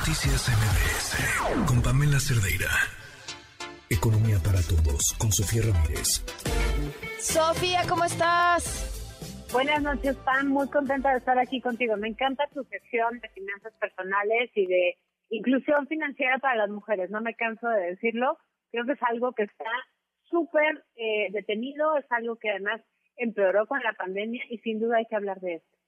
Noticias MBS con Pamela Cerdeira. Economía para todos con Sofía Ramírez. Sofía, ¿cómo estás? Buenas noches, Pam. Muy contenta de estar aquí contigo. Me encanta tu sección de finanzas personales y de inclusión financiera para las mujeres. No me canso de decirlo. Creo que es algo que está súper eh, detenido, es algo que además empeoró con la pandemia y sin duda hay que hablar de esto.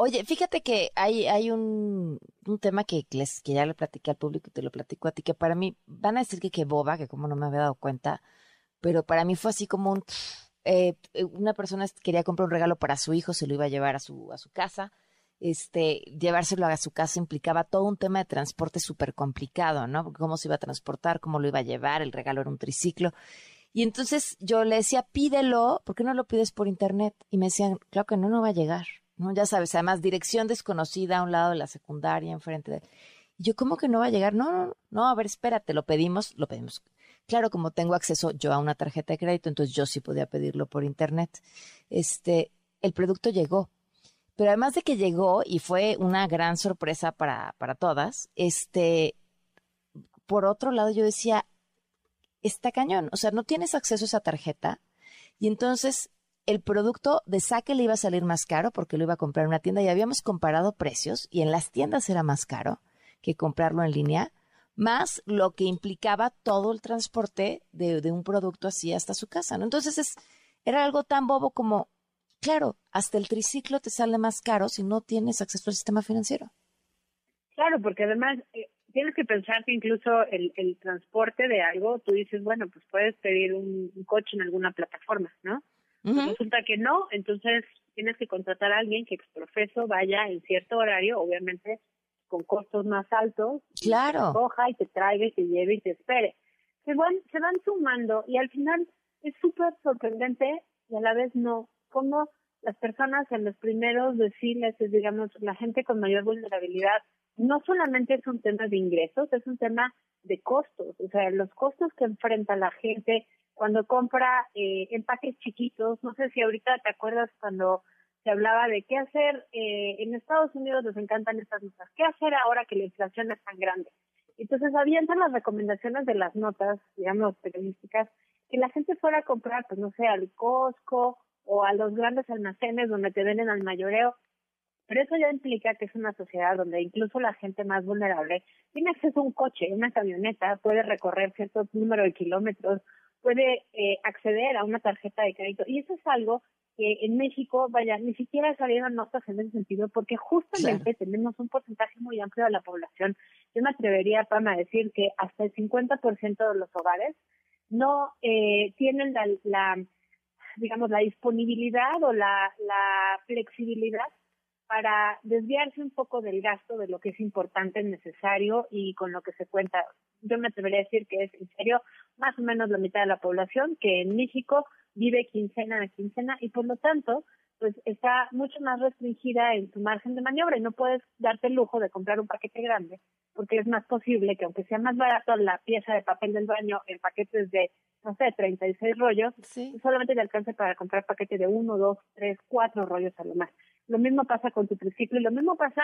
Oye, fíjate que hay, hay un, un tema que, les, que ya le platiqué al público y te lo platico a ti, que para mí, van a decir que qué boba, que como no me había dado cuenta, pero para mí fue así como un... Eh, una persona quería comprar un regalo para su hijo, se lo iba a llevar a su, a su casa, este, llevárselo a su casa implicaba todo un tema de transporte súper complicado, ¿no? Cómo se iba a transportar, cómo lo iba a llevar, el regalo era un triciclo. Y entonces yo le decía, pídelo, ¿por qué no lo pides por internet? Y me decían, claro que no, no va a llegar. ¿No? Ya sabes, además, dirección desconocida a un lado de la secundaria, enfrente de... Y yo, ¿cómo que no va a llegar? No, no, no, a ver, espérate, lo pedimos, lo pedimos. Claro, como tengo acceso yo a una tarjeta de crédito, entonces yo sí podía pedirlo por internet. Este, el producto llegó. Pero además de que llegó y fue una gran sorpresa para, para todas, este, por otro lado yo decía, está cañón, o sea, no tienes acceso a esa tarjeta y entonces el producto de saque le iba a salir más caro porque lo iba a comprar en una tienda y habíamos comparado precios y en las tiendas era más caro que comprarlo en línea, más lo que implicaba todo el transporte de, un producto así hasta su casa. ¿no? Entonces es, era algo tan bobo como, claro, hasta el triciclo te sale más caro si no tienes acceso al sistema financiero. Claro, porque además eh, tienes que pensar que incluso el, el, transporte de algo, tú dices, bueno, pues puedes pedir un coche en alguna plataforma, ¿no? Resulta que no, entonces tienes que contratar a alguien que exprofeso vaya en cierto horario, obviamente con costos más altos, claro. te coja y te traiga y te lleve y te espere. Se van, se van sumando y al final es súper sorprendente y a la vez no, como las personas en los primeros deciles, digamos, la gente con mayor vulnerabilidad, no solamente es un tema de ingresos, es un tema de costos, o sea, los costos que enfrenta la gente cuando compra eh, empaques chiquitos, no sé si ahorita te acuerdas cuando se hablaba de qué hacer, eh, en Estados Unidos les encantan estas notas, qué hacer ahora que la inflación es tan grande. Entonces avientan las recomendaciones de las notas, digamos, periodísticas, que la gente fuera a comprar, pues no sé, al Costco o a los grandes almacenes donde te venden al mayoreo. Pero eso ya implica que es una sociedad donde incluso la gente más vulnerable tiene acceso a un coche, una camioneta, puede recorrer cierto número de kilómetros, puede eh, acceder a una tarjeta de crédito. Y eso es algo que en México, vaya, ni siquiera salieron notas en ese sentido, porque justamente tenemos un porcentaje muy amplio de la población. Yo me atrevería, Pam, a decir que hasta el 50% de los hogares no eh, tienen la, la, digamos, la disponibilidad o la, la flexibilidad para desviarse un poco del gasto de lo que es importante, necesario y con lo que se cuenta. Yo me atrevería a decir que es en serio más o menos la mitad de la población que en México vive quincena a quincena y por lo tanto pues está mucho más restringida en su margen de maniobra y no puedes darte el lujo de comprar un paquete grande porque es más posible que aunque sea más barato la pieza de papel del baño en paquetes de no sé 36 rollos solamente le alcance para comprar paquete de uno dos tres cuatro rollos a lo más. Lo mismo pasa con tu triciclo y lo mismo pasa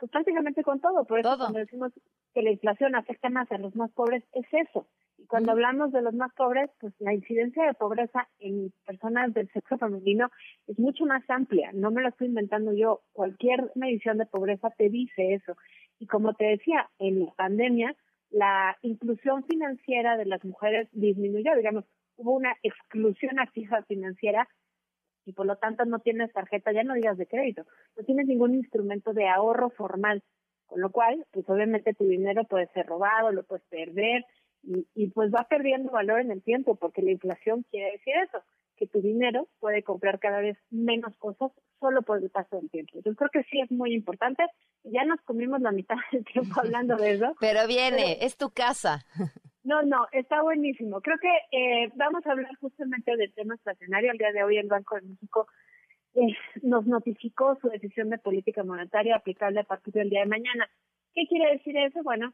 pues prácticamente con todo. Por eso cuando decimos que la inflación afecta más a los más pobres, es eso. Y cuando hablamos de los más pobres, pues la incidencia de pobreza en personas del sexo femenino es mucho más amplia. No me lo estoy inventando yo. Cualquier medición de pobreza te dice eso. Y como te decía, en la pandemia, la inclusión financiera de las mujeres disminuyó. Digamos, hubo una exclusión activa financiera y por lo tanto no tienes tarjeta, ya no digas de crédito, no tienes ningún instrumento de ahorro formal, con lo cual, pues obviamente tu dinero puede ser robado, lo puedes perder y, y pues va perdiendo valor en el tiempo, porque la inflación quiere decir eso, que tu dinero puede comprar cada vez menos cosas solo por el paso del tiempo. Yo creo que sí es muy importante. Ya nos comimos la mitad del tiempo hablando de eso. Pero viene, es tu casa. No, no, está buenísimo. Creo que eh, vamos a hablar justamente del tema estacionario. El día de hoy el Banco de México eh, nos notificó su decisión de política monetaria aplicable a partir del día de mañana. ¿Qué quiere decir eso? Bueno,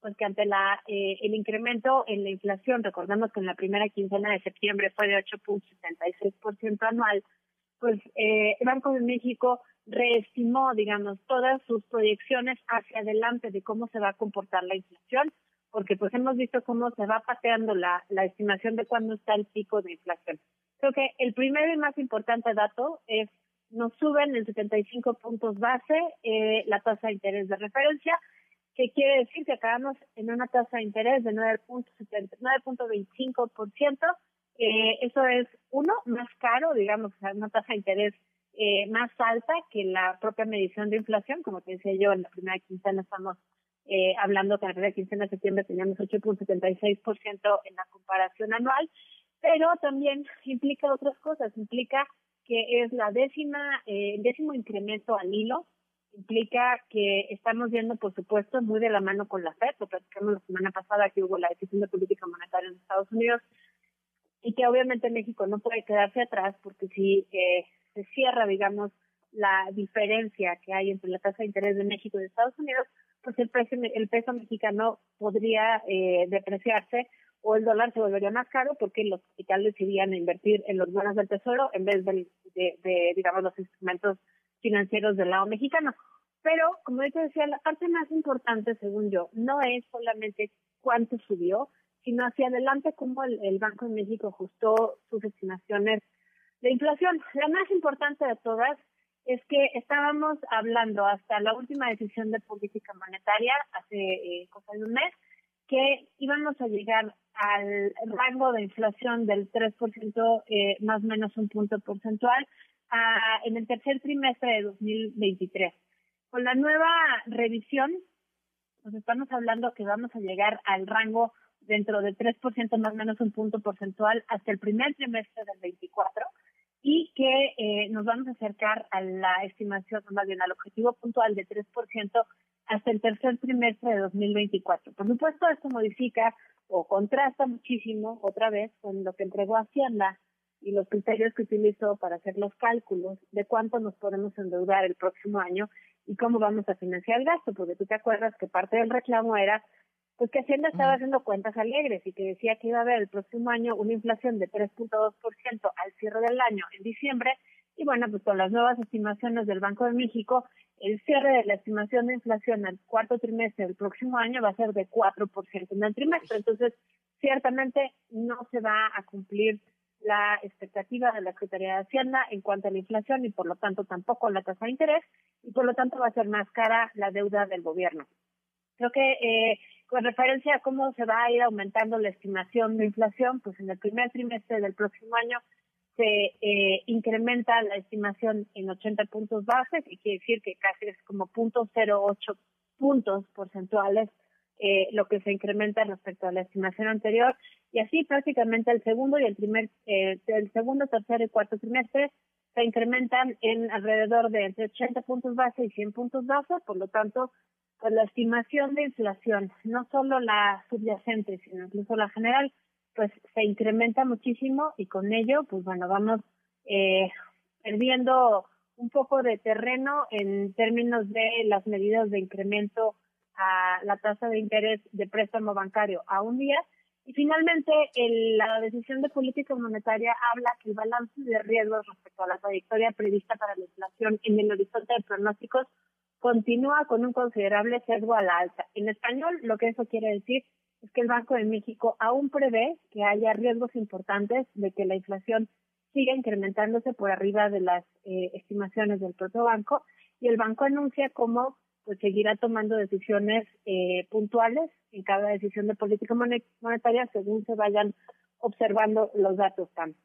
pues que ante la eh, el incremento en la inflación, recordemos que en la primera quincena de septiembre fue de 8.76% anual, pues eh, el Banco de México reestimó, digamos, todas sus proyecciones hacia adelante de cómo se va a comportar la inflación, porque pues hemos visto cómo se va pateando la, la estimación de cuándo está el pico de inflación. Creo que el primero y más importante dato es nos suben en 75 puntos base eh, la tasa de interés de referencia, que quiere decir que acabamos en una tasa de interés de 9.25%. Eh, eso es, uno, más caro, digamos, una tasa de interés eh, más alta que la propia medición de inflación. Como te decía yo, en la primera quincena estamos eh, hablando que la primera quincena de septiembre teníamos 8.76% en la comparación anual, pero también implica otras cosas. Implica que es la décima, eh, décimo incremento al hilo, implica que estamos viendo, por supuesto, muy de la mano con la FED, lo platicamos la semana pasada que hubo la decisión de política monetaria en Estados Unidos, y que obviamente México no puede quedarse atrás porque si eh, se cierra, digamos, la diferencia que hay entre la tasa de interés de México y de Estados Unidos, pues el, precio, el peso mexicano podría eh, depreciarse o el dólar se volvería más caro porque los capitales irían a invertir en los bonos del tesoro en vez de, de, digamos, los instrumentos financieros del lado mexicano. Pero, como yo decía, la parte más importante, según yo, no es solamente cuánto subió, sino hacia adelante cómo el, el Banco de México ajustó sus estimaciones de inflación. La más importante de todas es que estábamos hablando hasta la última decisión de política monetaria, hace eh, cosa de un mes, que íbamos a llegar al rango de inflación del 3%, eh, más o menos un punto porcentual, a, en el tercer trimestre de 2023. Con la nueva revisión, pues estamos hablando que vamos a llegar al rango dentro del 3% más o menos un punto porcentual hasta el primer trimestre del 24 y que eh, nos vamos a acercar a la estimación, más bien al objetivo puntual de 3% hasta el tercer trimestre de 2024. Por supuesto, esto modifica o contrasta muchísimo otra vez con lo que entregó Hacienda y los criterios que utilizó para hacer los cálculos de cuánto nos podemos endeudar el próximo año y cómo vamos a financiar el gasto, porque tú te acuerdas que parte del reclamo era pues que Hacienda estaba haciendo cuentas alegres y que decía que iba a haber el próximo año una inflación de 3.2% al cierre del año en diciembre y bueno, pues con las nuevas estimaciones del Banco de México, el cierre de la estimación de inflación al cuarto trimestre del próximo año va a ser de 4% en el trimestre. Entonces, ciertamente no se va a cumplir la expectativa de la Secretaría de Hacienda en cuanto a la inflación y por lo tanto tampoco la tasa de interés y por lo tanto va a ser más cara la deuda del gobierno. Creo que eh, con referencia a cómo se va a ir aumentando la estimación de inflación, pues en el primer trimestre del próximo año se eh, incrementa la estimación en 80 puntos base, que quiere decir que casi es como 0.08 puntos porcentuales eh, lo que se incrementa respecto a la estimación anterior. Y así prácticamente el segundo y el primer eh, el segundo, tercer y cuarto trimestre se incrementan en alrededor de entre 80 puntos base y 100 puntos base, por lo tanto, pues la estimación de inflación, no solo la subyacente, sino incluso la general, pues se incrementa muchísimo y con ello, pues bueno, vamos eh, perdiendo un poco de terreno en términos de las medidas de incremento a la tasa de interés de préstamo bancario a un día. Y finalmente, la decisión de política monetaria habla que el balance de riesgos respecto a la trayectoria prevista para la inflación en el horizonte de pronósticos continúa con un considerable sesgo a la alta. En español, lo que eso quiere decir es que el Banco de México aún prevé que haya riesgos importantes de que la inflación siga incrementándose por arriba de las eh, estimaciones del propio banco y el banco anuncia cómo pues seguirá tomando decisiones eh, puntuales en cada decisión de política monetaria según se vayan observando los datos tan.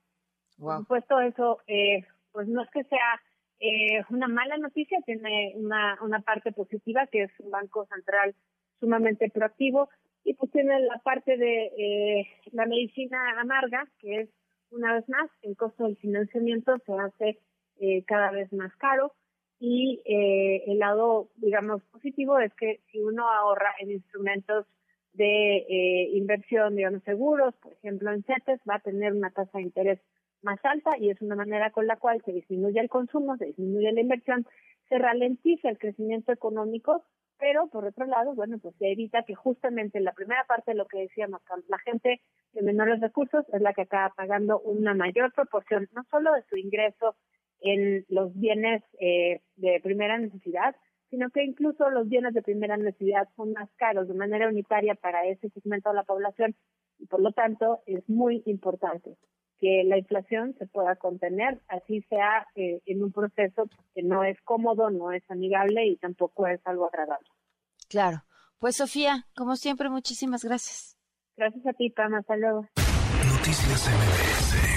Por supuesto, eso eh, pues no es que sea eh, una mala noticia, tiene una, una parte positiva que es un banco central sumamente proactivo y pues tiene la parte de eh, la medicina amarga, que es una vez más el costo del financiamiento se hace eh, cada vez más caro y eh, el lado, digamos, positivo es que si uno ahorra en instrumentos de eh, inversión, digamos, seguros, por ejemplo, en CETES, va a tener una tasa de interés más alta y es una manera con la cual se disminuye el consumo, se disminuye la inversión, se ralentiza el crecimiento económico pero por otro lado, bueno, pues se evita que justamente la primera parte de lo que decíamos, la gente de menores recursos es la que acaba pagando una mayor proporción, no solo de su ingreso en los bienes eh, de primera necesidad, sino que incluso los bienes de primera necesidad son más caros de manera unitaria para ese segmento de la población y por lo tanto es muy importante que la inflación se pueda contener, así sea eh, en un proceso que no es cómodo, no es amigable y tampoco es algo agradable. Claro. Pues Sofía, como siempre, muchísimas gracias. Gracias a ti, Pam. Hasta luego. Noticias MBS